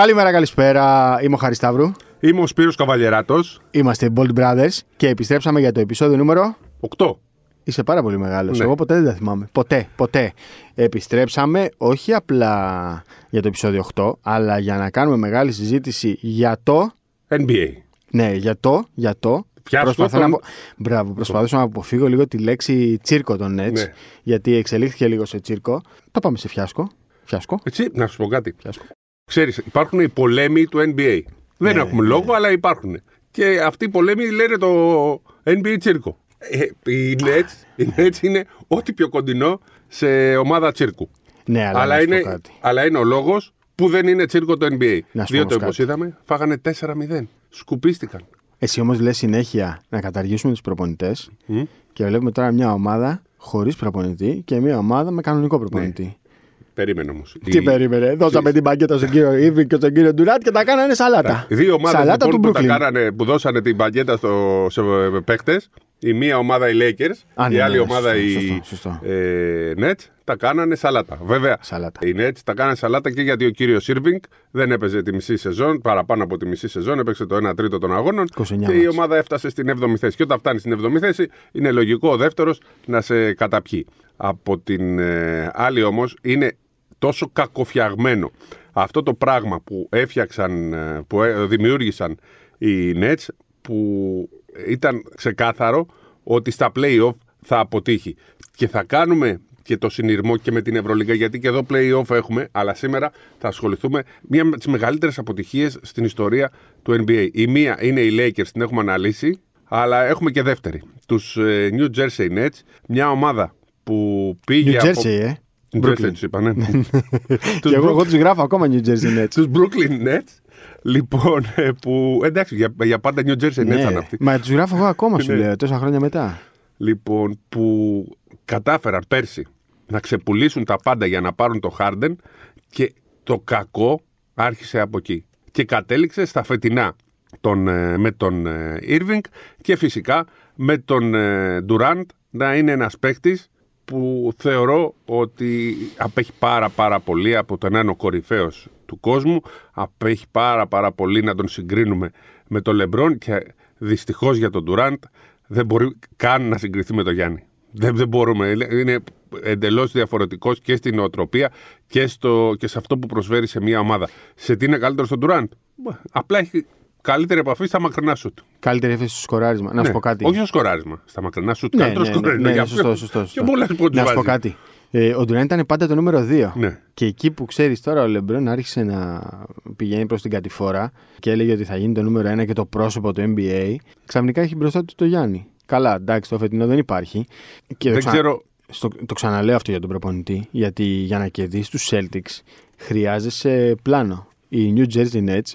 Καλημέρα, καλησπέρα. Είμαι ο Χαρισταύρου. Είμαι ο Σπύρος Καβαλιεράτος. Είμαστε οι Bold Brothers και επιστρέψαμε για το επεισόδιο νούμερο. 8. Είσαι πάρα πολύ μεγάλος. Ναι. Εγώ ποτέ δεν τα θυμάμαι. Ποτέ, ποτέ. Επιστρέψαμε όχι απλά για το επεισόδιο 8, αλλά για να κάνουμε μεγάλη συζήτηση για το. NBA. Ναι, για το. Για το. Φιάσκο Προσπαθώ των- να, απο- Μπράβο, προσπαθούσα να αποφύγω λίγο τη λέξη τσίρκο των Nets, Ναι. γιατί εξελίχθηκε λίγο σε τσίρκο. Το πάμε σε φιάσκο. Φιάσκο. Έτσι, να σου πω κάτι. φιάσκο. Ξέρεις, υπάρχουν οι πολέμοι του NBA. Δεν Ναι, έχουμε λόγο, αλλά υπάρχουν. Και αυτοί οι πολέμοι λένε το NBA τσίρκο. Ε, οι, Nets, οι Nets είναι ό,τι πιο κοντινό σε ομάδα τσίρκου. Ναι, αλλά, Αλλά να σου πω είναι, κάτι. αλλά είναι ο λόγος που δεν είναι τσίρκο το NBA. Να σου πω Διότι όμως όπως κάτι. είδαμε, φάγανε 4-0. Σκουπίστηκαν. Εσύ όμως λες συνέχεια να καταργήσουμε τους προπονητές και βλέπουμε τώρα μια ομάδα χωρίς προπονητή και μια ομάδα με κανονικό προπονητή. Περίμενε όμως. Τι περίμενε, δώσαμε την παγκέτα στον κύριο Ήβιν και στον κύριο Ντουράτ και τα κάνανε σαλάτα. Δύο ομάδες Σαλάτα λοιπόν, του που, τα Brooklyn. κάνανε, που δώσανε την παγκέτα στο, σε παίχτε. Η μία ομάδα οι Lakers, Α, ναι, η ναι, άλλη ναι, ομάδα σωστό, οι σωστό, σωστό. ε, Nets τα κάνανε σαλάτα. Βέβαια, Σαλάτα. οι Nets τα κάνανε σαλάτα και γιατί ο κύριος Irving δεν έπαιζε τη μισή σεζόν, παραπάνω από τη μισή σεζόν, έπαιξε το 1 τρίτο των αγώνων 29 και η μάτς. ομάδα έφτασε στην 7η θέση. Και όταν φτάνει στην 7η θέση, είναι λογικό ο δεύτερος να σε καταπιεί. Από την ε, άλλη όμως είναι τόσο κακοφιαγμένο αυτό το πράγμα που έφτιαξαν, ε, που ε, δημιούργησαν οι Nets που ήταν ξεκάθαρο ότι στα play-off θα αποτύχει. Και θα κάνουμε και το συνειρμό και με την Ευρωλίγα, γιατί και εδώ play-off έχουμε, αλλά σήμερα θα ασχοληθούμε μία με τις μεγαλύτερες αποτυχίες στην ιστορία του NBA. Η μία είναι οι Lakers, την έχουμε αναλύσει, αλλά έχουμε και δεύτερη. Τους ε, New Jersey Nets, μια ομάδα που πήγε New από... Jersey, ε. New Brooklyn. Jersey, τους είπα, ναι. Και εγώ, εγώ τους γράφω ακόμα New Jersey Nets. Τους Brooklyn Nets, λοιπόν, ε, που εντάξει, για, για πάντα New Jersey Nets Ναι, ήταν αυτοί. μα τους γράφω εγώ ακόμα σου Ναι. λέω, τόσα χρόνια μετά. Λοιπόν, που κατάφεραν πέρσι να ξεπουλήσουν τα πάντα για να πάρουν το Harden και το κακό άρχισε από εκεί. Και κατέληξε στα φετινά τον, ε, με τον ε, Irving και φυσικά με τον ε, Durant να είναι ένας παίκτης που θεωρώ ότι απέχει πάρα πάρα πολύ από τον ένα κορυφαίος του κόσμου, απέχει πάρα πάρα πολύ να τον συγκρίνουμε με τον Λεμπρόν και δυστυχώς για τον Durant δεν μπορεί καν να συγκριθεί με τον Γιάννη. Δεν, δεν μπορούμε. Είναι εντελώς διαφορετικός και στην νοοτροπία και, στο, και σε αυτό που προσφέρει σε μια ομάδα. Σε τι είναι καλύτερο στον Durant. Απλά έχει καλύτερη επαφή στα μακρινά σουτ. Καλύτερη έφεση στο σκοράρισμα. Να σου Ναι, πω κάτι. Όχι στο σκοράρισμα. Στα μακρινά σουτ. Ναι, καλύτερο ναι, ναι, σκοράρισμα. ναι, Για σωστό, ποιο- σωστό, Και σωστό. πολλές πόντου Να σου πω κάτι. Ε, ο Ντουράν ήταν πάντα το νούμερο 2. Ναι. Και εκεί που ξέρεις τώρα ο Λεμπρόν άρχισε να πηγαίνει προς την κατηφόρα και έλεγε ότι θα γίνει το νούμερο 1 και το πρόσωπο του NBA, ξαφνικά έχει μπροστά του το Γιάννη. Καλά, εντάξει, το φετινό δεν υπάρχει. Και το Δεν ξα- ξέρω. Στο, το ξαναλέω αυτό για τον προπονητή, γιατί για να κερδίσει τους Celtics χρειάζεσαι πλάνο. Οι New Jersey Nets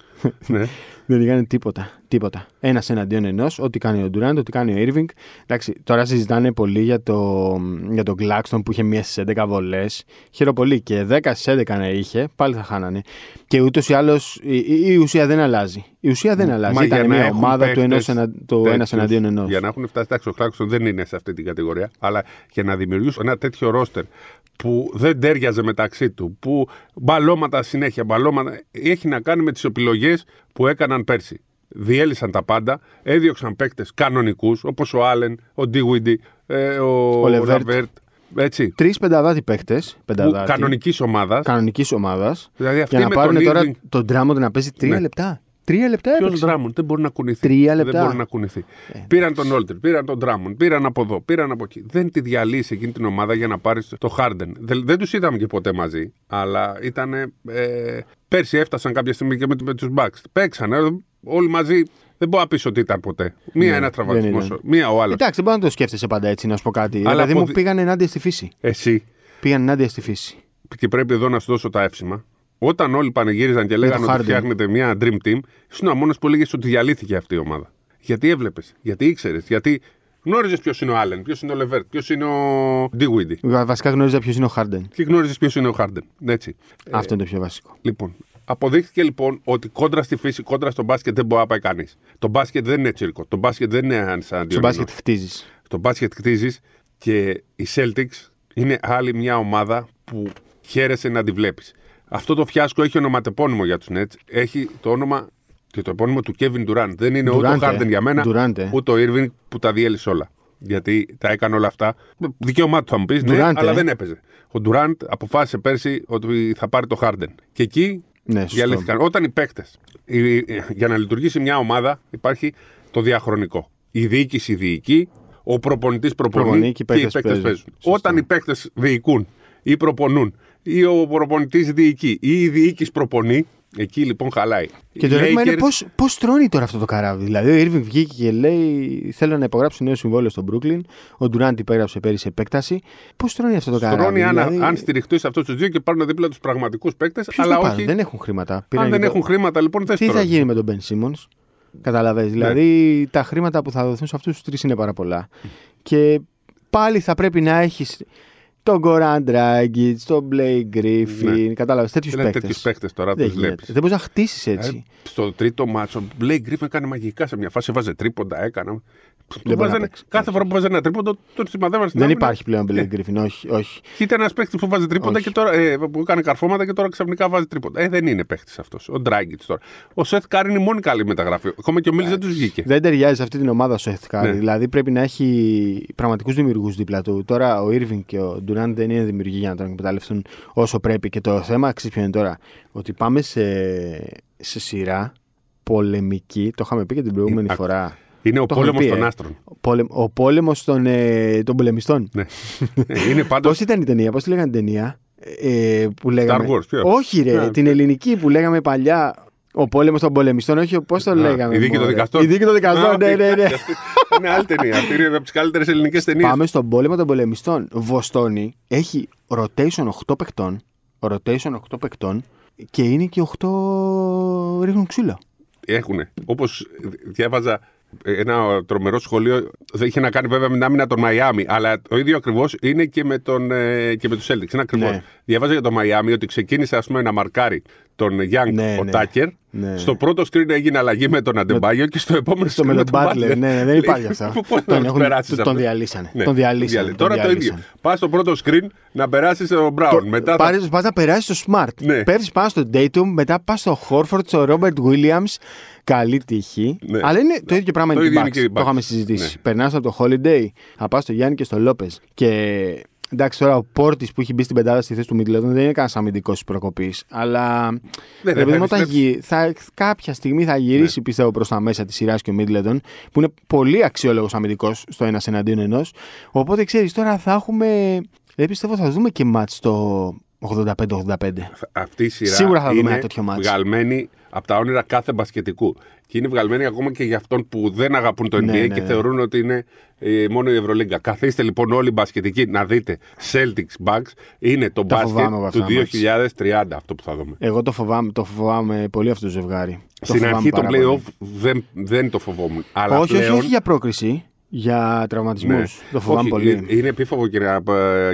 Ναι. δεν είχαν τίποτα. Τίποτα. Ένας εναντίον ενός, ό,τι κάνει ο Durant, ό,τι κάνει ο Irving. Εντάξει, τώρα συζητάνε πολύ για, το, για τον Claxton που είχε μία στι 11 βολές. Χαίρομαι πολύ. Και 10 στι 11 να είχε, πάλι θα χάνανε. Και ούτως ή άλλως η, η, η ουσία δεν αλλάζει. Η ουσία δεν αλλάζει. Μα για Ήταν να μια έχουν ομάδα του παίκτες ενός το τέτοιους, ένας εναντίον ενός. Για να έχουν φτάσει, εντάξει, ο Κλάξον δεν είναι σε αυτή την κατηγορία, αλλά για να δημιουργήσουν ένα τέτοιο ρόστερ που δεν τέριαζε μεταξύ του, που μπαλώματα συνέχεια, μπαλώματα, έχει να κάνει με τις επιλογές που έκαναν πέρσι. Διέλυσαν τα πάντα, έδιωξαν παίκτες κανονικούς, όπως ο Άλεν, ο Ντίγουιντι, ε, ο, Ο Λεβέρτ. Λαβέρτ. Έτσι. Τρεις πενταδάτη παίχτε. Κανονικής ομάδας. Κανονικής ομάδας. Δηλαδή αυτοί Για να με πάρουν τον τώρα Irving- τον Drummond να παίζει τρία Ναι. λεπτά. Τρία λεπτά Ποιος έπαιξε. Ντράμον δεν μπορεί να κουνηθεί. Τρία λεπτά. Ε. Δεν μπορεί να κουνηθεί. Πήραν τον Όλτερ, πήραν τον Ντράμον, πήραν από εδώ, πήραν από εκεί. Δεν τη διαλύσει εκείνη την ομάδα για να πάρει το Χάρντεν. Δεν, δεν τους είδαμε και ποτέ μαζί, αλλά ήταν. Ε, πέρσι έφτασαν κάποια στιγμή και με, με τους Bucks. Παίξανε ε, όλοι μαζί. Δεν μπορώ να πει ότι ήταν ποτέ. Μία Ναι, ένα δεν τραυματισμός, ήταν. μία ο άλλος. Εντάξει, δεν μπορεί να το σκέφτεσαι πάντα έτσι, να σου πω κάτι. Αλλά δηλαδή από μου δι- πήγαν ενάντια στη φύση. Εσύ, Πήγαν ενάντια στη φύση. και πρέπει εδώ να σου δώσω τα εύσημα. Όταν όλοι πανηγύριζαν και λέγανε το ότι Harden. φτιάχνετε μια dream team, ήσουν ο μόνο που έλεγες ότι διαλύθηκε αυτή η ομάδα. Γιατί έβλεπες, γιατί ήξερες, γιατί γνώριζες ποιος είναι ο Άλεν, ποιος είναι ο Λεβέρτ, ποιος είναι ο Ντίγουιντι. Βασικά γνώριζα ποιος είναι ο Χάρντεν. Και γνώριζες ποιος είναι ο Χάρντεν. Έτσι. Αυτό είναι το πιο βασικό. Λοιπόν, αποδείχθηκε λοιπόν ότι κόντρα στη φύση, κόντρα στο μπάσκετ δεν μπορεί να πάει κανείς. Το μπάσκετ δεν είναι τσίρκο. Το μπάσκετ δεν είναι σαν Στο αντιόνυμο. μπάσκετ χτίζεις. Στο μπάσκετ χτίζεις και οι Celtics είναι άλλη μια ομάδα που χαίρεσαι να τη βλέπεις. Αυτό το φιάσκο έχει ονοματεπώνυμο για τους Nets. Έχει το όνομα και το επώνυμο του Kevin Durant. Δεν είναι ούτε ο Durant, ε. Harden για μένα, Durant, ε. ούτε ο Irving που τα διέλυσε όλα. Γιατί τα έκανε όλα αυτά. Δικαίωμά του θα μου πεις, ναι, Durant, αλλά ε. δεν έπαιζε. Ο Durant αποφάσισε πέρσι ότι θα πάρει το Harden. Και εκεί Ναι, σωστό. διαλύθηκαν. Όταν οι παίκτες. Για να λειτουργήσει μια ομάδα υπάρχει το διαχρονικό. Η διοίκηση διοικεί, ο προπονητής προπονεί Προπονεί και και οι οι παίκτες παίκτες παίζουν. παίζουν. Σωστό. Όταν οι παίκτες διοικούν ή προπονούν ή ο προπονητής διοικεί ή η διοίκηση προπονεί, εκεί λοιπόν χαλάει. Και Οι το ερώτημα είναι Lakers- πώς, πώς τρώνει τώρα αυτό το καράβι. Δηλαδή, ο Irving βγήκε και λέει: Θέλω να υπογράψω νέο συμβόλαιο στο Brooklyn. Ο Durant υπέγραψε πέρυσι επέκταση. Πώς τρώνει αυτό το καράβι. Στρώνει αν, δηλαδή, αν στηριχτεί σε αυτούς τους δύο και πάρουν δίπλα τους πραγματικούς παίκτες, ποιος αλλά το πάρει, όχι. Δεν έχουν χρήματα. Πήραν αν και δεν το- έχουν χρήματα, λοιπόν δεν Τι θα στρώνουν. γίνει με τον Ben Simmons. Καταλαβαίνεις. Ναι. Δηλαδή, τα χρήματα που θα δοθούν σε αυτούς τους τρεις είναι πάρα πολλά. Και πάλι θα πρέπει να έχεις τον Goran Dragic, τον Blake Griffin. Ναι. Κατάλαβες τέτοιους Είναι παίκτες. τέτοιους παίκτες τώρα Δεν του βλέπεις. γίνεται. Δεν μπορείς να χτίσεις έτσι. Ε, στο τρίτο μάτσο, ο Blake Griffin έκανε μαγικά σε μια φάση. Έβαζε τρίποντα, έκανα. Του μπορεί να βάζανε- παίξει. κάθε φορά που βάζε ένα τρίποντο, τον σημαδεύανε στην Δεν άμυνα. υπάρχει πλέον Ε, Blake Griffin. Όχι, όχι. Και ήταν ένας παίκτης που βάζει τρίποντα Όχι. και τώρα, ε, που έκανε καρφώματα και τώρα ξαφνικά βάζει τρίποντα. Ε, δεν είναι παίκτης αυτός. Ο Ντράγκιτς τώρα. Ο Σεθ Κάρι είναι η μόνη καλή μεταγραφή. Ακόμα και ο Μιλς δεν τους βγήκε. Δεν ταιριάζει σε αυτή την ομάδα ο Seth Curry. Ναι. Δηλαδή πρέπει να έχει πραγματικούς δημιουργούς δίπλα του. Τώρα ο Irving και ο Durant δεν είναι δημιουργοί για να τον εκμεταλλευτούν όσο πρέπει. Και το θέμα, ξέρεις ποιο είναι τώρα, ότι πάμε σε, σε σειρά πολεμική. Το είχαμε πει και την προηγούμενη Ε, φορά. Είναι ο Το είχαμε πόλεμο πει, των ε. άστρων. Πόλεμ- ο πόλεμος των, ε, των πολεμιστών. Ναι. Ε, είναι πάντω. Πώς ήταν η ταινία, πώς τη λέγανε την ταινία; Ε, που λέγαμε... Wars, ποιος; Όχι, ρε, Ναι. την ελληνική που λέγαμε παλιά. Ο πόλεμος των πολεμιστών, όχι πώς το λέγαμε. Η δίκη των μωρέ. δικαστών. Η δίκη των δικαστών, Α, ναι, ναι, ναι. Είναι άλλη ταινία. Αυτή είναι από τις καλύτερες ελληνικές ταινίες. Πάμε στον πόλεμο των πολεμιστών. Βοστόνη έχει rotation 8 παιχτών. Rotation 8 παιχτών και είναι και 8 ρίχνουν ξύλο. Έχουνε. Όπως διάβαζα ένα τρομερό σχολείο, δεν είχε να κάνει βέβαια με την άμυνα των Μαϊάμι, αλλά το ίδιο ακριβώς είναι και με, τον, ε, και με τους Celtics. Είναι ακριβώς. Ναι. Διαβάζα για το Μαϊάμι ότι ξεκίνησε ας πούμε, να μαρκάρει τον Young Ναι, ο ναι. Τάκερ. Ναι. Στο πρώτο screen έγινε αλλαγή με τον Αντεμπάγιο και στο επόμενο Στο screen με τον τον Butler. Ναι, ναι, δεν υπάρχει αυτό. Πώ Τον να έχουν- περάσεις τον διαλύσανε. Τον διαλύσανε, τον Τώρα το ίδιο. διαλύσανε. Πας στο πρώτο screen να περάσεις τον Brown. Μετά θα- Πάρεις, πας να περάσεις στο Smart. Ναι. Πέφτεις πάνω στο Datum, μετά πας στο Horford, στο Robert Williams. Καλή τύχη. Ναι. Αλλά είναι το ίδιο πράγμα Το είναι ίδιο και είναι οι και οι Bucks. Το Bucks. είχαμε συζητήσει. Ναι. Περνάς από το Holiday, θα πας στο Γιάννη και στο Λόπε. Και εντάξει, τώρα ο Πόρτης που έχει μπει στην πεντάδα στη θέση του Μίτλετον δεν είναι κανένας αμυντικός της προκοπής. Αλλά. Ναι, ρε δεν παιδί μου, θα όταν επιστρέψει. γυ- θα, κάποια στιγμή θα γυρίσει πιστεύω προς τα μέσα της σειράς και ο Μίτλετον, που είναι πολύ αξιόλογος αμυντικός στο ένας εναντίον ενός. Οπότε ξέρεις, τώρα θα έχουμε. Δεν πιστεύω θα δούμε και μάτς στο 85-85. Αυτή η σειρά Σίγουρα θα δούμε είναι ένα τέτοιο μάτς. βγαλμένη από τα όνειρα κάθε μπασκετικού. Και είναι βγαλμένη ακόμα και για αυτόν που δεν αγαπούν το NBA Ναι, ναι, και ναι. θεωρούν ότι είναι ε, μόνο η Ευρωλίγκα. Καθίστε λοιπόν όλοι οι μπασκετικοί να δείτε Celtics Bucks. Είναι το Τα μπάσκετ φοβάμαι εγώ του αυτά τα 2030 αυτό που θα δούμε. Εγώ το φοβάμαι, το φοβάμαι πολύ αυτό το ζευγάρι. Το Στην φοβάμαι αρχή το πάρα πολύ. playoff δεν, δεν το φοβόμουν. Αλλά όχι, πλέον... όχι, όχι για πρόκριση. Για τραυματισμούς. Ναι. Το φοβάμαι Όχι, πολύ. ε, Είναι επίφοβο και για,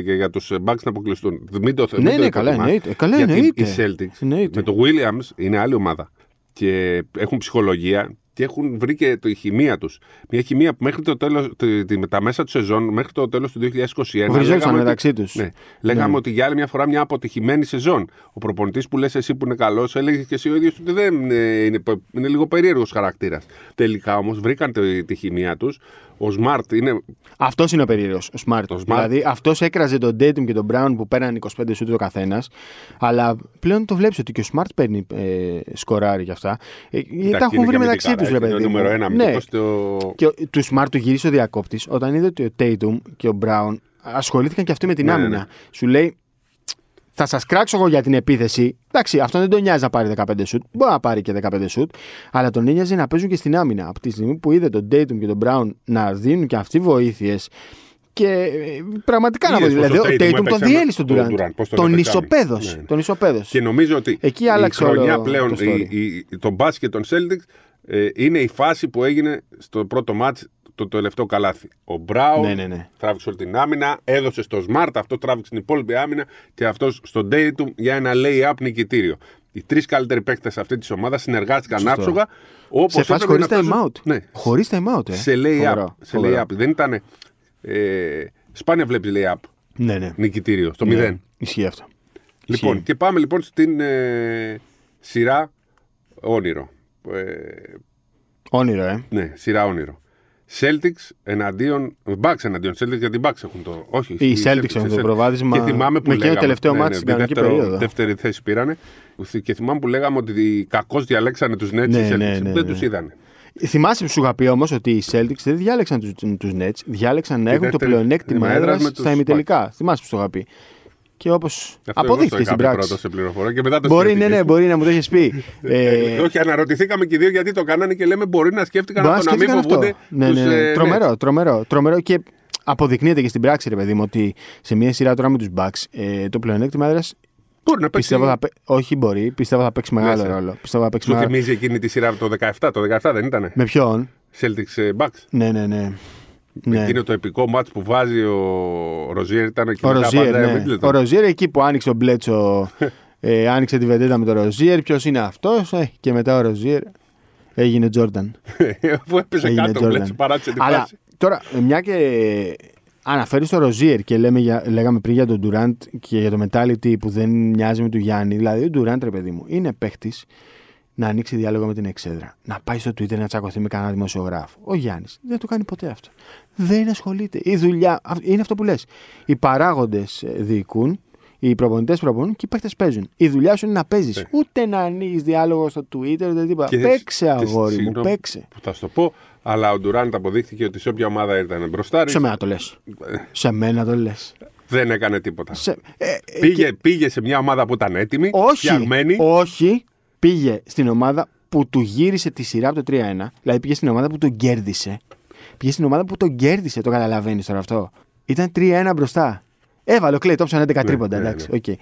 και για τους Bucks να αποκλειστούν. Μην το μην Ναι, το ναι, καλά, υποτιμάς. εννοείται. Καλά, Γιατί εννοείται. οι Celtics Εννοείται. με το Williams είναι άλλη ομάδα. Και έχουν ψυχολογία και έχουν βρει και το, η χημεία τους. Μια χημεία που μέχρι το τέλος, τη, τη- τα μέσα του σεζόν, μέχρι το τέλος του 2021. Βριζόντουσαν λέγαμε μεταξύ ότι- τους. Ναι, λέγαμε Ναι. ότι για άλλη μια φορά μια αποτυχημένη σεζόν. Ο προπονητής που λες εσύ που είναι καλός, έλεγες και εσύ ο ίδιος ότι δεν ε, είναι, είναι λίγο περίεργος χαρακτήρας. Τελικά όμως βρήκαν τη, τη χημεία τους. Ο Smart είναι Αυτός είναι ο περίεργος, ο Smart. Το Smart. Δηλαδή αυτός έκραζε τον Dayton και τον Brown που πέραν 25 σούτ ο καθένας. Αλλά πλέον το βλέπεις ότι και ο Smart παίρνει ε, σκοράρι γι' αυτά. Ε, τα Εντάξει, έχουν είναι βρει και μεταξύ αμυντικά, τους, ρε έτσι, παιδί. Είναι μου. νούμερο ένα Ναι. αμυντικός στο... Και ο- του Smart του γύρισε ο διακόπτης όταν είδε ότι ο Tatum και ο Brown ασχολήθηκαν και αυτοί με την Ναι, ναι, άμυνα. ναι. Σου λέει, θα σας κράξω εγώ για την επίθεση. Εντάξει, αυτό δεν τον νοιάζει να πάρει 15 σουτ. Μπορεί να πάρει και 15 σουτ. Αλλά τον ένοιαζε να παίζουν και στην άμυνα. Από τη στιγμή που είδε τον Tatum και τον Brown να δίνουν και αυτοί βοήθειες. Και ε, πραγματικά να πω. Είδες πως Δηλαδή, ο ο Tatum Tatum τον έπαιξε διέλυσε με τον τον Durant. Durant, πώς τον Τον έπαιξε. ισοπαίδωσε. Ναι, ναι. Τον ισοπαίδωσε. Και νομίζω ότι Εκεί η άλλαξε χρονιά όλο πλέον, το story. η, η, το μπάσκετ των Celtics ε, είναι η φάση που έγινε στο πρώτο μάτς το τελευταίο καλάθι. Ο Μπράουν Ναι, ναι, ναι. τράβηξε όλη την άμυνα, έδωσε στο Smart, αυτό τράβηξε την υπόλοιπη άμυνα και αυτός στον Tatum για ένα lay-up νικητήριο. Οι τρεις καλύτεροι παίκτες αυτής της ομάδας συνεργάστηκαν Σωστό. άψογα. Όπως σε φάση έπρεπε χωρί να time παίζουν- out. Ναι, Χωρίς time out, ε. σε lay-up. Φοβερό, σε φοβερό. lay-up. Δεν ήταν. Ε, σπάνια βλέπεις lay-up Ναι, ναι. νικητήριο στο Ναι, μηδέν. Ισχύει αυτό. Λοιπόν, Ισχύει. και πάμε λοιπόν στην ε, σειρά όνειρο. Ε, Όνειρο, ε. ναι, σειρά όνειρο. Celtics εναντίον. Bucks εναντίον Celtics γιατί οι Bucks έχουν το. Όχι, Οι Celtics έχουν το οι προβάδισμα Και θυμάμαι που με εκείνο το λέγαμε. τελευταίο μάτς στην κανονική δεύτερο- περίοδο. Δεύτερη θέση πήρανε. Και θυμάμαι που λέγαμε ότι κακώ διαλέξανε τους Nets. Ναι, οι Celtics. ναι, ναι, δεν ναι. τους είδανε. Θυμάσαι που σου είχα πει όμως ότι οι Celtics δεν διάλεξαν του τους Nets, διάλεξαν να Τη έχουν το δεύτερη πλεονέκτημα έδρας έδρα με τους στα ημιτελικά. Θυμάσαι που σου είχα πει. Και όπως Αυτό αποδείχθηκε εγώ στο στην είχα πει πράξη. πρώτο σε πληροφορία και μετά το Μπορεί, ναι, σκέφτηκες. ναι, μπορεί να μου το έχεις πει. Ε, Ε, όχι, αναρωτηθήκαμε και οι δύο γιατί το κάνανε και λέμε μπορεί να σκέφτηκαν Μπορεί από να το να μην σκέφτηκαν φοβούνται. αυτό. Ναι, τους, ναι, ναι. ε, Τρομερό, τρομερό, τρομερό. Και αποδεικνύεται και στην πράξη, ρε παιδί μου, ότι σε μια σειρά τώρα με τους Bucks ε, το πλεονέκτημα έδρας Nets. Μπορεί να παίξει. πιστεύω θα, παί- όχι μπορεί, πιστεύω θα παίξει μεγάλο Λες, ε. ρόλο. Πιστεύω θα παίξει Σου μεγάλο... θυμίζει εκείνη τη σειρά το 17. Το 17 δεν ήτανε; Με ποιον, Celtics ε, Bucks. ναι, ναι, ναι. Ναι. Εκείνο το επικό μάτς που βάζει ο Ροζίερ ήταν εκεί Ο μετά Ροζίερ, πάντα ναι. Middleton. Ο Ροζίερ εκεί που άνοιξε ο Μπλέτσο, ε, άνοιξε τη βεντέτα με τον Ροζίερ. Ποιος είναι αυτός, ε, και μετά ο Ροζίερ έγινε Τζόρνταν. Αφού έπεσε Έγινε κάτω, Jordan. μπλέτσι, παράτησε την Αλλά φάση. τώρα, ε, μια και αναφέρεις το Ροζίερ και λέμε για, λέγαμε πριν για τον Ντουράντ και για το mentality που δεν μοιάζει με του Γιάννη. Δηλαδή, ο Ντουράντ, ρε παιδί μου, είναι παίχτη να ανοίξει διάλογο με την εξέδρα. Να πάει στο Twitter να τσακωθεί με κανένα δημοσιογράφο. Ο Γιάννης δεν το κάνει ποτέ αυτό. Δεν ασχολείται. Η δουλειά. αυ- Είναι αυτό που λες. Οι παράγοντες διοικούν, οι προπονητές προπονούν και οι παίχτε παίζουν. Η δουλειά σου είναι να παίζεις. Ναι. Ούτε να ανοίγεις διάλογο στο Twitter, ούτε τίποτα. Και Παίξε, και αγόρι μου, συγγνώμη παίξε. Που θα σου το πω, αλλά ο Ντουράντ αποδείχθηκε ότι σε όποια ομάδα ήταν μπροστά Σε μένα το λες. Σε μένα το λες. δεν έκανε τίποτα. Σε... Ε, ε, Πήγε, πήγε σε μια ομάδα που ήταν έτοιμη, όχι, φτιαγμένη. όχι, πήγε στην ομάδα που του γύρισε τη σειρά από το 3-1. Δηλαδή πήγε στην ομάδα που τον κέρδισε. Πήγε στην ομάδα που τον κέρδισε, το καταλαβαίνεις τώρα αυτό. Ήταν 3-1 μπροστά. Έβαλε ο Κλέι Τόμψον 11 τρίποντα, ναι, εντάξει. ναι. οκέι. Πήγε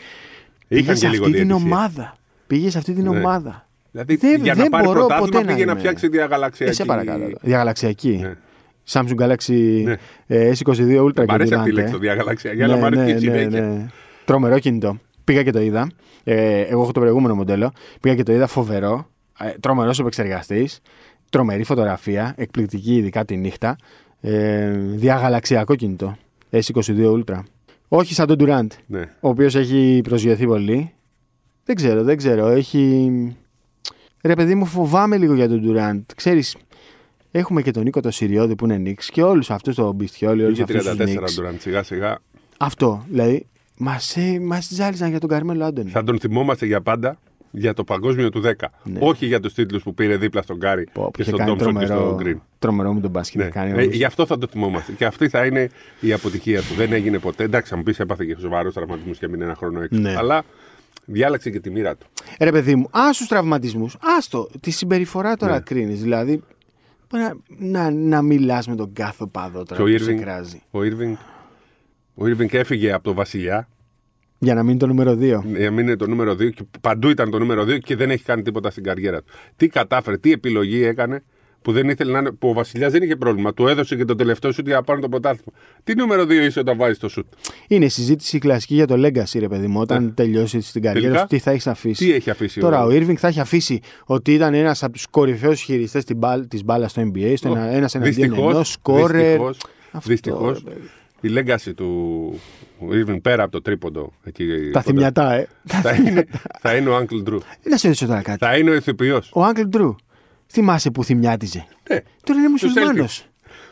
Είχαν σε και λίγο αυτή την διαιτησία. ομάδα. Πήγε σε αυτή την Ναι. ομάδα. Δηλαδή Δεν- για να δεν πάρει μπορώ πρωτάθλημα ποτέ να πήγε να είμαι. φτιάξει διαγαλαξιακή. Ε, σε παρακαλώ. Διαγαλαξιακή. Ναι. Samsung Galaxy Ναι. ε, S22 Ultra Μ' αρέσει και αυτή η Durant, λέξη ε. το διαγαλαξιακή, αλλά μ' αρέσει και η συνέχεια. Τρομερό κινητό. Πήγα και το είδα. Ε, εγώ έχω το προηγούμενο μοντέλο. Πήγα και το είδα φοβερό. Ε, Τρομερός επεξεργαστής. Τρομερή φωτογραφία. Εκπληκτική, ειδικά τη νύχτα. Ε, διαγαλαξιακό κινητό. S22 Ultra. Όχι σαν τον Durant, Ναι. ο οποίος έχει προσγειωθεί πολύ. Δεν ξέρω, δεν ξέρω. Έχει. Ρε παιδί μου, φοβάμαι λίγο για τον Durant. Ξέρεις, έχουμε και τον Νίκο το Σιριώδη που είναι Νίξ και όλους αυτούς τον Μπιστιόλι, όλους Είχε αυτούς τους 34 Νίξ. Ντουράντ, σιγά σιγά. Αυτό, δηλαδή, μας μας ζάλιζαν για τον Καρμέλο Άντωνη. Θα τον θυμόμαστε για πάντα για το παγκόσμιο του 10. Ναι. Όχι για τους τίτλους που πήρε δίπλα στον Γκάρι Πω, που και είχε στον κάνει Τόμψον και τρομερό, στον Γκριν. τρομερό με τον μπάσκετ. Ναι. Κάνει, Ε, όμως. γι' αυτό θα το θυμόμαστε. Και αυτή θα είναι η αποτυχία του. Δεν έγινε ποτέ. Εντάξει, θα μου πεις έπαθε και σοβαρούς τραυματισμούς και έμεινε ένα χρόνο έξω. Ναι. Αλλά διάλεξε και τη μοίρα του. Ε, Ρε παιδί μου, ας τους τραυματισμούς, άστο. Τη συμπεριφορά τώρα Ναι. κρίνεις. Δηλαδή, μπορεί να, να, να μιλάς με τον κάθε παδό τώρα Και ο που σε Irving, κράζει. ο Irving, ο Irving έφυγε από το Βασιλιά Για να μείνει το νούμερο 2. για να μην είναι το νούμερο 2 και παντού ήταν το νούμερο 2 και δεν έχει κάνει τίποτα στην καριέρα του. Τι κατάφερε, τι επιλογή έκανε που δεν ήθελε να είναι. που ο Βασιλιάς δεν είχε πρόβλημα. Του έδωσε και το τελευταίο σουτ για να πάρουν το πρωτάθλημα. Τι νούμερο 2 είσαι όταν βάζεις το σουτ; Είναι η συζήτηση κλασική για το legacy, ρε παιδί μου. Όταν τελειώσει την καριέρα Ναι. Τελικά, σου, τι θα έχεις αφήσεις; Τι έχει αφήσει Τώρα, ο ο Irving θα έχει αφήσει ότι ήταν ένας από τους κορυφαίους χειριστές της μπάλας στο NBA, στο ένα ένας εναντίον ενός σκόρερ. Αυτό, Δυστυχώς. Ρε παιδί. Η λέγκαση του Irving πέρα από το τρίποντο. Εκεί, Τα κοντά, θυμιατά, ε. Θα είναι, θα είναι ο Uncle Drew. Να σε ρωτήσω τώρα κάτι. Θα είναι ο ηθοποιό. Ο Uncle Drew, θυμάσαι που θυμιάτιζε. Ναι, Τώρα είναι Τους μουσουλμάνος.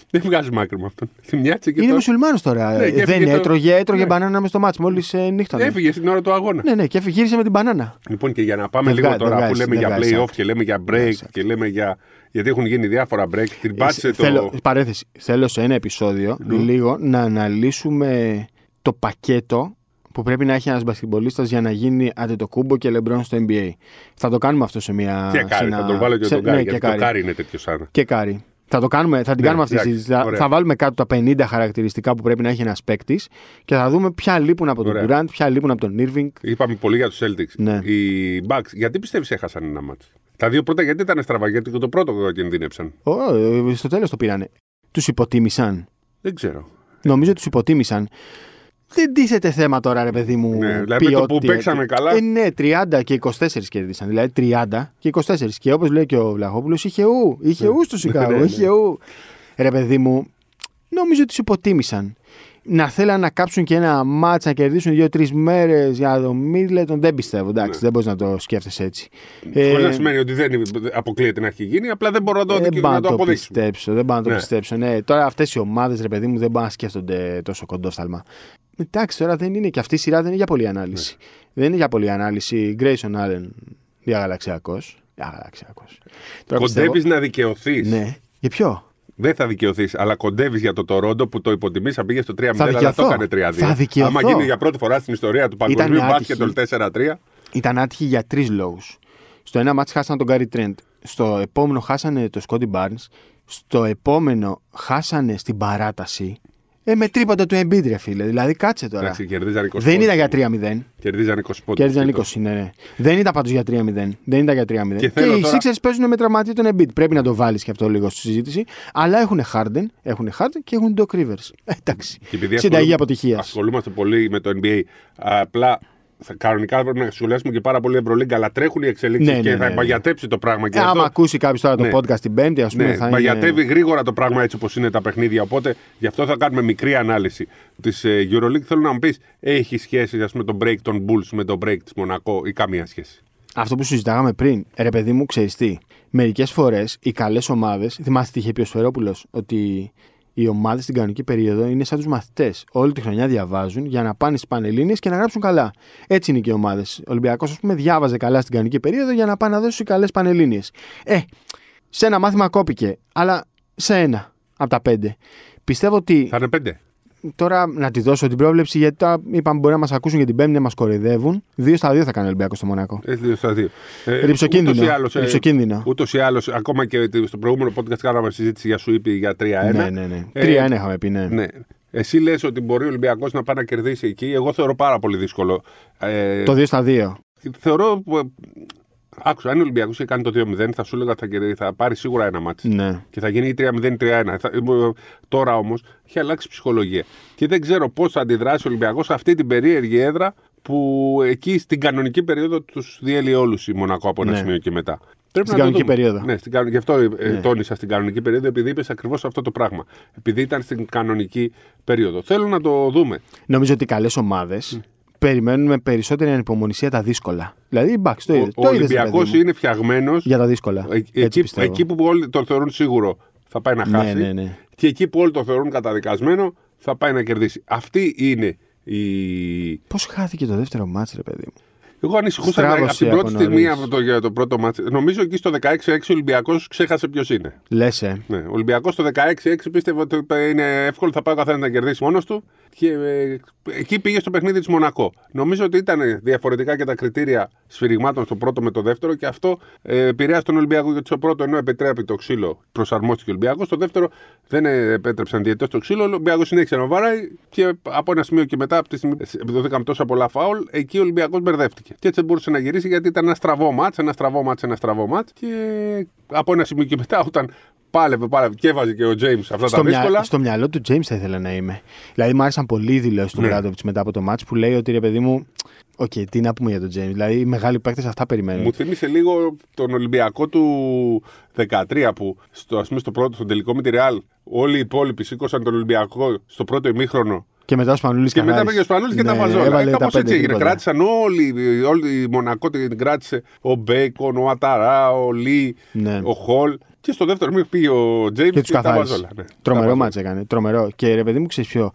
Celtics. δεν βγάζει μάκρυ με αυτόν. Θυμιάτσε και Είναι τώρα. μουσουλμάνος τώρα. Ναι, και Δεν έφυγε το- έτρωγε, έτρωγε Ναι. μπανάνα μες στο μάτσο μόλις ε, νύχτα. Έφυγε στην ώρα του αγώνα. Ναι, ναι, και έφυγε, γύρισε με την μπανάνα. Λοιπόν, και για να πάμε Δεν λίγο βγάζει, τώρα δεν που βγάζει, λέμε δεν για βγάζει playoff άκρη. και λέμε για break βγάζει και λέμε για. Γιατί έχουν γίνει διάφορα break. Την πάτησε το. Ε, Θέλω, παρέθεση, θέλω σε ένα επεισόδιο λίγο να αναλύσουμε το πακέτο που πρέπει να έχει ένας μπασκετμπολίστας για να γίνει αντετοκούμπο και λεμπρόν στο NBA. Θα το κάνουμε αυτό σε μια. Και σε κάρι, ένα- θα τον βάλω και σε- τον Κάρι. ναι, γιατί και το κάρι. Κάρι είναι τέτοιος σαν. Και κάρι. Θα, το κάνουμε, θα την Ναι, κάνουμε αυτή τη εντάξει, συζήτηση. Θα, ωραία. θα βάλουμε κάτω τα 50 χαρακτηριστικά που πρέπει να έχει ένας παίκτης και θα δούμε ποια λείπουν από τον Ωραία. Durant, ποια λείπουν από τον Irving. Είπαμε πολύ για τους Celtics. Ναι. Οι Bucks, γιατί πιστεύεις έχασαν ένα μάτσο; Τα δύο πρώτα γιατί ήταν στραβά, γιατί και το πρώτο κινδύνεψαν. Ω, ε, στο τέλος το πήρανε. Τους υποτίμησαν. Δεν ξέρω. Νομίζω τους υποτίμησαν. Δεν τίθεται θέμα τώρα, ρε παιδί μου. Ναι, δηλαδή με το που ποιότητα. παίξαμε καλά. Ε, ναι, 30 και 24 κέρδισαν. Δηλαδή 30 και 24. Και όπως λέει και ο Βλαχόπουλος, είχε ου. Είχε ου στο Σικάγο. Ναι, ναι, ναι. είχε ου. Ρε παιδί μου, νομίζω ότι τους υποτίμησαν. Να θέλαν να κάψουν και ένα μάτσα να κερδίσουν δύο-τρεις μέρες για το Μίτλετον, δεν πιστεύω. Εντάξει, Ναι. δεν μπορείς να το σκέφτεσαι έτσι. Χωρίς να σημαίνει ότι δεν αποκλείεται να έχει γίνει, απλά δεν μπορώ να το, δεν να πάω να το το αποδείξω. πιστέψω. Δεν πάω να το Ναι. πιστέψω. Ναι. Τώρα αυτές οι ομάδες, ρε παιδί μου, δεν μπορούν να σκέφτονται τόσο κοντόφθαλμα. Εντάξει, τώρα δεν είναι και αυτή η σειρά δεν είναι για πολλή ανάλυση. Ναι. Δεν είναι για πολλή ανάλυση. Grayson Allen διαγαλαξιακός. Διαγαλαξιακός. Κοντεύεις να δικαιωθείς. Ναι. Για ποιο; Δεν θα δικαιωθείς, αλλά κοντεύεις για το Τορόντο που το υποτιμήσα, πήγες στο 3-0, Θα αλλά το δικαιωθώ. έκανε 3-2. Θα δικαιωθώ. Άμα γίνει για πρώτη φορά στην ιστορία του παγκοσμίου Ήταν μπάσκετ το άτυχη. 4-3. Ήταν άτυχοι για τρεις λόγους. Στο ένα μάτς χάσανε τον Γκάρι Τρέντ. Στο επόμενο χάσανε τον Σκόντι Barnes. Στο επόμενο χάσανε στην παράταση. Ε, με τρίποντα του Embiid, ρε φίλε. Δηλαδή, κάτσε τώρα. Εντάξει, κερδίζαν 20 Δεν ήταν για πόντους. 3-0. Κερδίζαν 20 πόντους. Κέρδιζαν 20, ναι, ναι. Δεν ήταν πάντως για 3-0. Δεν ήταν για 3-0. Και Και, θέλω οι τώρα- Sixers παίζουν με τραυματί τον Embiid. Πρέπει να το βάλεις και αυτό λίγο στη συζήτηση. Αλλά έχουν Harden, έχουν Harden και έχουν Doc Rivers. Ε, εντάξει. Και επειδή Συνταγή ασχολούμαι- αποτυχίας. Ασχολούμαστε πολύ με το NBA. Απλά θα- κανονικά πρέπει να σχολιάσουμε και πάρα πολύ Ευρωλίγκα, αλλά τρέχουν οι εξελίξεις Ναι, και ναι, θα ναι, ναι. μαγιατέψει το πράγμα. Και Ε, άμα αυτό- ακούσει κάποιος τώρα Ναι. το podcast την Πέμπτη, ας πούμε, Ναι, θα είναι. μαγιατεύει γρήγορα το πράγμα έτσι όπως είναι τα παιχνίδια. Οπότε γι' αυτό θα κάνουμε μικρή ανάλυση της Euroleague. Θέλω να μου πεις, έχει σχέση ας πούμε, το break των Bulls με το break της Μονακό ή καμία σχέση; Αυτό που συζητάγαμε πριν, ρε παιδί μου, ξέρεις τι. Μερικές φορές οι καλές ομάδες. Θυμάστε τι είχε πει ο Σφερόπουλος, ότι οι ομάδες στην κανονική περίοδο είναι σαν τους μαθητές. Όλη τη χρονιά διαβάζουν για να πάνε στις πανελίνε και να γράψουν καλά. Έτσι είναι και οι ομάδες. Ο Ολυμπιακός, ας πούμε, διάβαζε καλά στην κανονική περίοδο για να πάει να δώσει καλές πανελίνε. Ε, σε ένα μάθημα κόπηκε, αλλά σε ένα από τα πέντε. Πιστεύω ότι Θα είναι πέντε. Τώρα να τη δώσω την πρόβλεψη γιατί τώρα είπαμε μπορεί να μας ακούσουν για την Πέμπτη να μας κοροϊδεύουν. Δύο στα δύο θα κάνει ο Ολυμπιακός στο Μονακό. Έτσι, δύο στα δύο. Ε, Ριψοκίνδυνο. ούτως ή άλλως, ε, Ριψοκίνδυνο. Ούτως ή άλλως, ακόμα και στο προηγούμενο podcast κάναμε συζήτηση για σου είπε για 3-1. Ναι, ναι, ναι. Ε, Τρία ένα είχαμε πει, ναι. Ναι. Εσύ λες ότι μπορεί ο Ολυμπιακός να πάει να κερδίσει εκεί. Εγώ θεωρώ πάρα πολύ δύσκολο. Ε, Το 2 στα 2. Θεωρώ. Ε, Άκουσα, αν ο Ολυμπιακός είχε κάνει το 2-0, θα σου έλεγα ότι θα, κερδί- θα πάρει σίγουρα ένα μάτι. Ναι. Και θα γίνει ή 3-0 ή 3-1. Θα- ε, Τώρα όμως έχει αλλάξει η ψυχολογία. Και δεν ξέρω πώς θα αντιδράσει ο Ολυμπιακός σε αυτή την περίεργη έδρα που εκεί στην κανονική περίοδο τους διέλυε όλους η Μονακό από ένα Ναι. σημείο και μετά. Πρέπει Στην να το κανονική δούμε. περίοδο. Ναι, στην, κανο- γι' αυτό ε, Ναι. τόνισα στην κανονική περίοδο, επειδή είπες ακριβώς αυτό το πράγμα. Επειδή ήταν στην κανονική περίοδο. Θέλω να το δούμε. Νομίζω ότι οι καλές ομάδες περιμένουν με περισσότερη ανυπομονησία τα δύσκολα. Δηλαδή, εντάξει, το είδε. Ο, ο Το είδες, ρε Ολυμπιακός παιδί μου. είναι φτιαγμένος. Για τα δύσκολα. Έτσι Εκεί, πιστεύω. εκεί που όλοι το θεωρούν σίγουρο θα πάει να Ναι, χάσει. ναι, ναι. Και εκεί που όλοι το θεωρούν καταδικασμένο θα πάει να κερδίσει. Αυτή είναι η. Πώς χάθηκε το δεύτερο μάτς, ρε παιδί μου; Εγώ ανησυχούσα Στράβωσε από την από πρώτη στιγμή νωρίς. από το, για το πρώτο μάτι. Νομίζω εκεί στο 16-6 ο Ολυμπιακός ξέχασε ποιος είναι. Λες, ε. Ναι, ο Ολυμπιακός στο 16-6 πίστευε ότι είναι εύκολο, θα πάει ο καθένα να κερδίσει μόνος του. Και ε, εκεί πήγε στο παιχνίδι της Μονακό. Νομίζω ότι ήταν διαφορετικά και τα κριτήρια σφυριγμάτων στο πρώτο με το δεύτερο και αυτό ε, επηρέασε τον Ολυμπιακό. Γιατί στο πρώτο, ενώ επιτρέπει το ξύλο, προσαρμόστηκε ο Ολυμπιακός. Στο δεύτερο δεν ε, επέτρεψαν διαιτητές το ξύλο. Ο Ολυμπιακός συνέχισε να βαράει και από ένα σημείο και μετά, από τη στιγμή που δόθηκαν τόσα πολλά φάουλ, εκεί ο Ολυμπιακός μπερδεύτηκε. Και έτσι δεν μπορούσε να γυρίσει γιατί ήταν ένα στραβό μάτς, ένα στραβό μάτς, ένα στραβό μάτς. Και από ένα σημείο και μετά, όταν πάλευε, πάλευε και έβαζε και ο Τζέιμς αυτά Στο, τα μυα... δύσκολα. στο μυαλό του James θα ήθελα να είμαι. Δηλαδή, μου άρεσαν πολύ οι δηλώσεις του Ναι. Ομπράντοβιτς μετά από το μάτς που λέει ότι ρε παιδί μου. ΟΚ, τι να πούμε για τον James. Δηλαδή, οι μεγάλοι παίκτες αυτά περιμένουν. Μου θύμισε λίγο τον Ολυμπιακό του 13 που στο, ας πούμε, στο πρώτο, στον τελικό με τη Ρεάλ, όλοι οι υπόλοιποι σήκωσαν τον Ολυμπιακό στο πρώτο ημίχρονο. Και μετά ο Σπανούλης Και μετά πήγε ο Σπανούλης και τα 'βαζε όλα. Ε, Κάπως έτσι έγινε. Κράτησαν όλοι, όλοι η Μονακό την κράτησε. Ο Μπέικον, ο Ουαταρά, ο Λί, Ναι. ο Χολ. Και στο δεύτερο ημίχρονο πήγε ο Τζέιμς Και και, τους τα καθάρισε. 'βαζε όλα. Ναι, τα Τρομερό 'βαζε όλα. μάτς έκανε. Τρομερό. Και ρε παιδί μου, ξέρεις ποιο.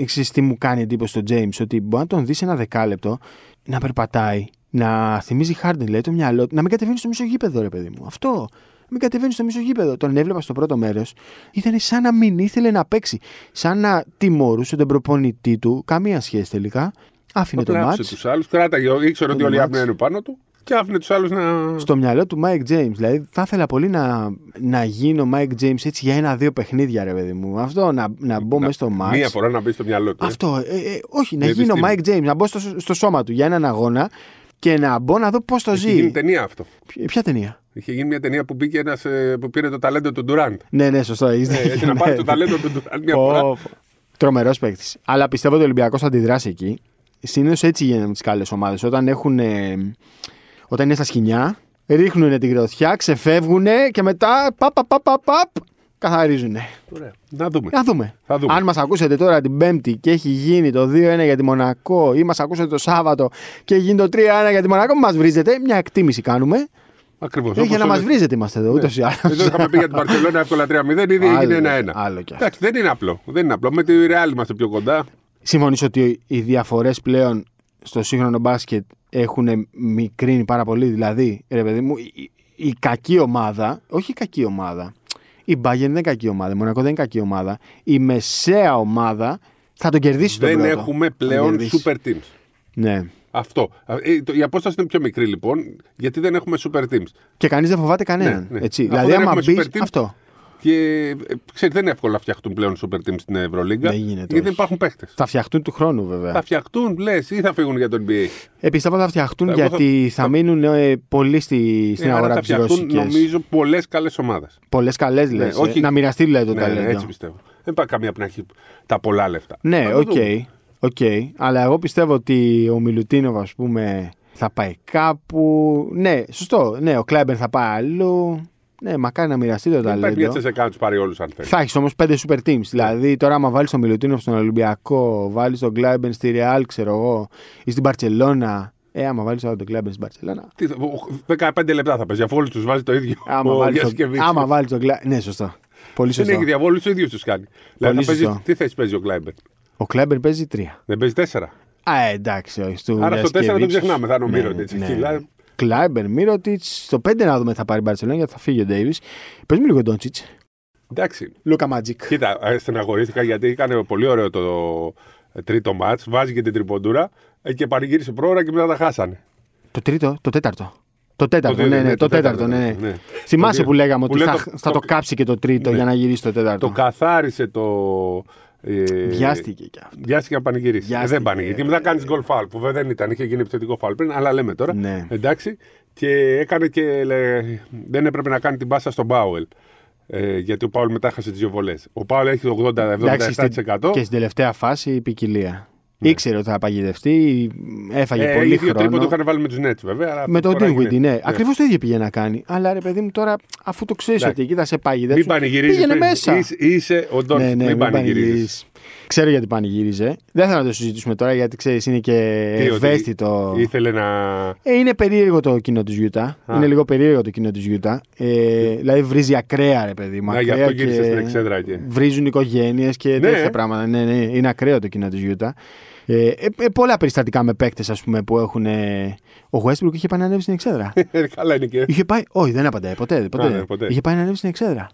ε, Ξέρεις τι μου κάνει εντύπωση στον James, ότι μπορεί να τον δεις ένα δεκάλεπτο να περπατάει, να θυμίζει Harden, λέει το μυαλό του, να μην κατεβαίνει στο μισό γήπεδο, ρε παιδί μου. Αυτό. Να μην κατεβαίνεις στο μισό γήπεδο. Τον έβλεπα στο πρώτο μέρος. Ήταν σαν να μην ήθελε να παίξει. Σαν να τιμωρούσε τον προπονητή του. Καμία σχέση τελικά. Άφηνε το Απλά μάτς. άφησε τους άλλους, κράταγε, ήξερε ότι Το όλοι οι μάτς. άπνοι είναι πάνω του και άφηνε τους άλλους να. στο μυαλό του Mike James. Δηλαδή, θα ήθελα πολύ να, να γίνω Mike James έτσι για ένα-δύο παιχνίδια, ρε παιδί μου. Αυτό να, να μπω μέσα στο match. Μία φορά να μπει στο μυαλό του. ε. Αυτό. Ε, ε, όχι, να Με γίνω επιστήμη. Mike James, να μπω στο, στο σώμα του για έναν αγώνα και να μπω να δω πώς το Είχε ζει. γίνει ταινία αυτό. Ποια, ποια ταινία; Είχε γίνει μια ταινία που, μπήκε ένας, ε, που πήρε το ταλέντο του Ντουράντ. Ναι, ναι, σωστό. έχεις Ε, δίκιο, έτσι να ναι. πάρει το ταλέντο του Ντουράντ μια φορά. Τρομερός παίκτης. Αλλά πιστεύω ότι ο Ολυμπιακός θα αντιδράσει εκεί. Συνήθως έτσι γίνεται με τις καλές ομάδες. Όταν, έχουν, ε, όταν είναι στα σκηνιά, ρίχνουν την γροθιά, ξεφεύγουν και μετά παπ, παπ, παπ, παπ, καθαρίζουν. Ωραία. Να δούμε. Να δούμε. Θα δούμε. Αν μας ακούσετε τώρα την Πέμπτη και έχει γίνει το 2-1 για τη Μονακό ή μας ακούσετε το Σάββατο και έχει γίνει το 3-1 για τη Μονακό, μας βρίζετε. Μια εκτίμηση κάνουμε. Ακριβώς. Ε, για να μας βρίζετε είμαστε εδώ, ούτως ή άλλως. Εδώ είχαμε πει για την Παρσελόνα εύκολα 3-0, ήδη Άλλο, έγινε 1-1. άλλο κι αυτό. Εντάξει, δεν είναι απλό. Δεν είναι απλό. Με τη Real είμαστε πιο κοντά. Συμφωνείς ότι οι διαφορές πλέον στο σύγχρονο μπάσκετ έχουν μικρύνει πάρα πολύ. Δηλαδή, ρε παιδί μου, η, η κακή ομάδα, όχι η κακή ομάδα, η Bayern δεν είναι κακή ομάδα, η Μονακό δεν είναι κακή ομάδα, η μεσαία ομάδα θα τον κερδίσει τον Δεν πρώτο. έχουμε Θα τον πλέον κερδίσει. super teams. Ναι. Αυτό. Ε, το- Η απόσταση είναι πιο μικρή λοιπόν, γιατί δεν έχουμε super teams. Και κανείς δεν φοβάται κανέναν. Ναι, ναι. Έτσι. Αφού δηλαδή, δεν άμα έχουμε μπει. super teams, Αυτό. Και ε, ξέρετε, δεν είναι εύκολο να φτιαχτούν πλέον super teams στην Ευρωλίγκα. Δεν γίνεται, Γιατί όχι. δεν υπάρχουν παίχτες. Θα φτιαχτούν του χρόνου, βέβαια. Θα φτιαχτούν, λες, ή θα φύγουν για το NBA. Ε, πιστεύω θα φτιαχτούν Εγώ θα- γιατί θα, θα- μείνουν ε, πολύ στη, στην Ε, άρα αγορά θα της φτιαχτούν, Ρωσική. νομίζω, πολλές καλές ομάδες. Πολλές καλές λες. Ναι, όχι- Να μοιραστεί δηλαδή το Ναι, ταλέντο. έτσι πιστεύω. Δεν υπάρχει καμία που να έχει τα πολλά λεφτά. Ναι, Θα το οκ. δούμε. οκ. Αλλά εγώ πιστεύω ότι ο Μιλουτίνοβ, ας πούμε, θα πάει κάπου. Ναι, σωστό. Ναι, ο Κλάιμπερν θα πάει αλλού. Ναι, μακάρι να μοιραστεί το Δεν υπάρχει μια ταλέντο. τσεσεκά να τους πάρει όλους αν θέλεις. Θα έχεις όμως πέντε super teams. Δηλαδή, τώρα, άμα βάλεις τον Μιλουτίνοβ στον Ολυμπιακό, βάλεις τον Κλάιμπερ στη Ρεάλ, ξέρω εγώ, ή στην Παρσελώνα. Ε, άμα βάλεις τον Κλάιμπερ στην Παρσελώνα. Τι θα- ο- 15 λεπτά θα παίζει, αφού όλου τους βάζεις το ίδιο. Άμα ο βάλεις τον, Γιασκεβίτσιος. άμα βάλεις τον Κλάιμπερ. Ναι, σωστό. Πολύ Δεν σωστό. έχει διαβόλους, του ίδιου τους κάνει. Δηλαδή, θα παίζει, σωστό. τι θέση παίζει ο Κλάιμπερ; Ο Κλάιμπερ παίζει τρία. Δεν παίζει 4. Α, ε, εντάξει, όχι. Στου Άρα στο 4 δεν Γιασκεβίτσιος. ξεχνάμε, θα είναι ο Ναι, Μύρωτιτς ναι. εκεί, δηλαδή. Κλάιμπερν, Μίροτιτς. Στο 5 να δούμε θα πάρει η Μπαρσελόνα γιατί θα φύγει ο Ντέιβις. Πες μου λίγο Ντόντσιτς. Εντάξει. Λούκα Magic. Κοίτα, ε, στεναχωρήθηκα γιατί έκανε πολύ ωραίο το ε, τρίτο μάτς. Βάζει και την τριποντούρα ε, και πανηγύρισε πρόωρα και μετά τα χάσανε. Το τρίτο, το τέταρτο. Το τέταρτο, Το ναι, τρίτο, ναι, ναι, το το τέταρτο, τέταρτο, ναι. ναι. ναι. Θυμάσαι Το που λέγαμε που ότι λέει θα, το- θα το το- κάψει και το τρίτο Ναι. για να γυρίσει το τέταρτο. Το καθάρισε το. Ε, Βιάστηκε κι αυτό. Βιάστηκε να πανηγυρίσει. Ε, Βιάστηκε. δεν πανηγυρίσει. Μετά κάνεις γκολ φάουλ που βέβαια δεν ήταν. Είχε γίνει επιθετικό φάουλ πριν, αλλά λέμε τώρα. Ναι. Εντάξει. Και έκανε και. λέ, δεν έπρεπε να κάνει την πάσα στον Πάουελ. Ε, γιατί ο Πάουελ μετά χάσε τις δύο βολές. Ο Πάουελ έχει το 80-77%. Εντάξει, στην- και στην τελευταία φάση η ποικιλία. Ήξερε ότι θα παγιδευτεί, έφαγε Ναι. ε, πολύ οι δύο τρίποντο χρόνο. είχαν βάλει με τους Nets βέβαια. αλλά Με τον τώρα Dinwiddie, έγινε- ναι. Ακριβώς το ίδιο πήγε να κάνει. Αλλά ρε παιδί μου τώρα, αφού το ξέρεις Εντάξει. ότι εκεί θα σε Μην παγιδεύσει. πανηγυρίζεις. Πήγαινε μέσα. Είσαι, είσαι ο Ντόν. ναι, ναι, μην μην πανηγυρίζεις. Πανηγυρίζεις. Ξέρω γιατί πανηγύριζε. Δεν θέλω να το συζητήσουμε τώρα γιατί ξέρεις είναι και ευαίσθητο. Ήθελε να. Ε, είναι περίεργο το κοινό της Γιούτα. Α. Είναι λίγο περίεργο το κοινό της Γιούτα. Ε, δηλαδή βρίζει ακραία, ρε παιδί μου. Να, γι' ακραία αυτό γύρισε και στην εξέδρα εκεί. Βρίζουν οικογένειες και Ναι. τέτοια πράγματα. Ναι, ναι, είναι ακραίο το κοινό της Γιούτα. Ε, ε, ε, πολλά περιστατικά με παίκτες, ας πούμε, που έχουν. ε, ο Westbrook είχε πάει να ανέβει στην εξέδρα. Ε, Καλά είναι και. είχε πάει. Όχι, δεν απαντάει. Ποτέ. ποτέ. Α, ναι, ποτέ. Είχε πάει να ανέβει στην εξέδρα.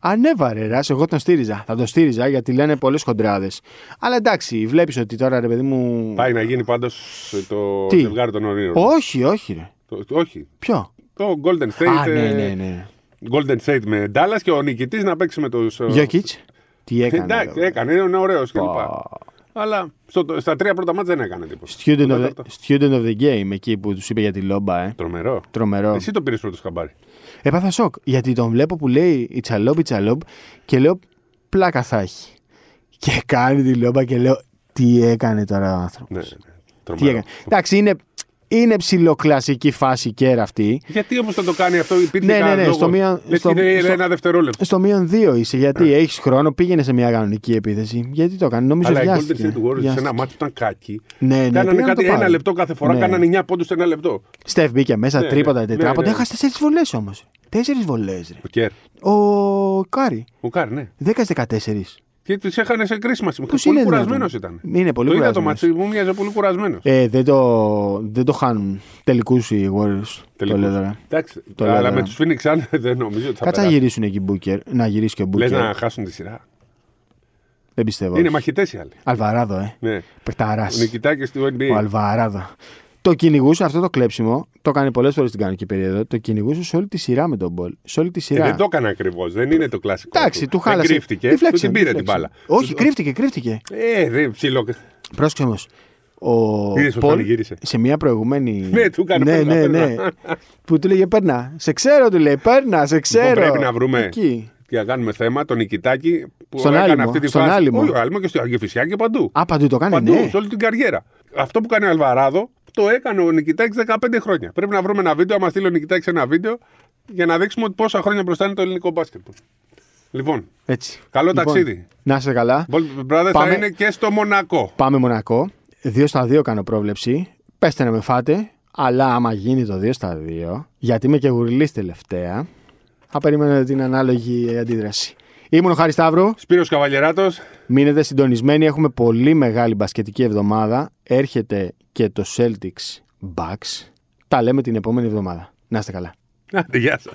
Ανέβαρε, ρε, εγώ τον στήριζα. Θα τον στήριζα γιατί λένε πολλές χοντράδες. Αλλά εντάξει, βλέπεις ότι τώρα ρε παιδί μου. Πάει να γίνει πάντως το Τι; ζευγάρι των ονείρων. Όχι, όχι, ρε. Το- όχι. Ποιο; Το Golden State. Α, ναι, ε, ναι, ναι. Golden State με Dallas και ο νικητής να παίξει με τους. Γιώκητ. Τι έκανε. Εντάξει, ρε. έκανε, είναι ωραίος κλπ. Πα. Αλλά στο, στα τρία πρώτα μάτια δεν έκανε τίποτα. Student Το of, the, τέταρτο. student of the game, εκεί που τους είπε για τη λόμπα, ε. Τρομερό. Τρομερό. Εσύ το πήρες πρώτο χαμπάρι. Έπαθα σοκ. Γιατί τον βλέπω που λέει Ιτσαλόμπ, Ιτσαλόμπ και λέω πλάκα θα έχει. Και κάνει τη λόμπα και λέω τι έκανε τώρα ο άνθρωπος. Ναι, ναι. Τι Τρομερό. έκανε. Εντάξει, είναι, είναι ψηλοκλασική φάση κέρα αυτή. Γιατί όμως θα το κάνει αυτό, υπήρχε Ναι, ναι, κανένας ναι, λόγος. στο μία- Λες στο- και είναι στο- ένα δευτερόλεπτο. Στο μείον δύο είσαι. Γιατί έχεις χρόνο, πήγαινε σε μια κανονική επίθεση. Γιατί το έκανε, νομίζω Αλλά οι Golden βιάστηκε. State Warriors σε Βιάστηκε. ένα μάτι που ήταν κάκι. Ναι, ναι, Κάνανε πήγαν να κάτι το ένα πάρουν. λεπτό κάθε φορά, Ναι. κάνανε 9 πόντους σε ένα λεπτό. Στεφ μπήκε μέσα, Ναι, τρίποτα, ναι, τετράποτα. ναι, ναι. Έχασε τέσσερις βολές όμως. Τέσσερις βολές, ρε. Ο Κέρ. Ο Κάρι. Ο Κάρι, ναι. 10-14. Και τους έχανε σε κρίσιμα σημεία. Πώς Πολύ είναι κουρασμένος δυνατόν; ήταν. Είναι πολύ το είδα το κουρασμένος. μάτι, μου μοιάζε πολύ κουρασμένος. Ε, δεν, το, δεν το χάνουν τελικούς οι Warriors. Το λέω τώρα. Εντάξει, Το λέω αλλά τώρα. με τους Phoenix Suns δεν νομίζω ότι θα Κάτσε να περάσει. γυρίσουν εκεί Booker, να γυρίσει και ο Λες Booker. να χάσουν τη σειρά. Δεν πιστεύω. Είναι μαχητές οι άλλοι. Αλβαράδο, ε. Ναι. Παιχταρά. Νικητάκες του NBA. Ο Αλβαράδο. Το κυνηγούσε αυτό το κλέψιμο. Το έκανε πολλές φορές στην κανονική περίοδο. Το κυνηγούσε σε όλη τη σειρά με τον Μπολ. Σε όλη τη Ε, σειρά. δεν το έκανε ακριβώς. Δεν είναι το κλασικό. Εντάξει, του Δεν χάλασε. κρύφτηκε. Τι Του φλέξε, την τι πήρε την φλέξε. μπάλα. Όχι, Του- κρύφτηκε, κρύφτηκε. Ε, δεν ψηλό. Πρόσεξε όμως. Ο Είδες πως Πολ πανηγύρισε. σε μια προηγούμενη. Ναι, του έκανε ναι, πέρνα, ναι, πέρνα. ναι. που του λέγε Παίρνα. Σε ξέρω, του λέει Παίρνα, σε ξέρω. Λοιπόν, πρέπει να βρούμε Εκεί. και να κάνουμε θέμα τον Νικητάκη που Στον έκανε Άλυμο, αυτή τη στον φάση. Άλυμο. Όχι, Άλυμο και στο Αγγεφυσιά και παντού. Α, παντού το κάνει, Παντού, ναι. σε όλη την καριέρα. Αυτό που κάνει ο Αλβαράδο το έκανε ο Νικητάκης 15 χρόνια. Πρέπει να βρούμε ένα βίντεο, άμα στείλει ο Νικητάκης ένα βίντεο για να δείξουμε ότι πόσα χρόνια μπροστά είναι το ελληνικό μπάσκετ. Λοιπόν, Έτσι. καλό Λοιπόν, ταξίδι. Να είστε καλά. Ball Brothers Πάμε. θα είναι και στο Μονακό. Πάμε Μονακό. 2 στα 2 κάνω πρόβλεψη. Πέστε να με φάτε. Αλλά άμα γίνει το 2 στα 2, γιατί είμαι και γουρλής τελευταία, θα περιμένω την ανάλογη αντίδραση. Ήμουν ο Χάρης Σταύρο. Σπύρος Καβαλιεράτος. Μείνετε συντονισμένοι. Έχουμε πολύ μεγάλη μπασκετική εβδομάδα. Έρχεται και το Celtics Bucks. Τα λέμε την επόμενη εβδομάδα. Να είστε καλά. Άντε, γεια σας.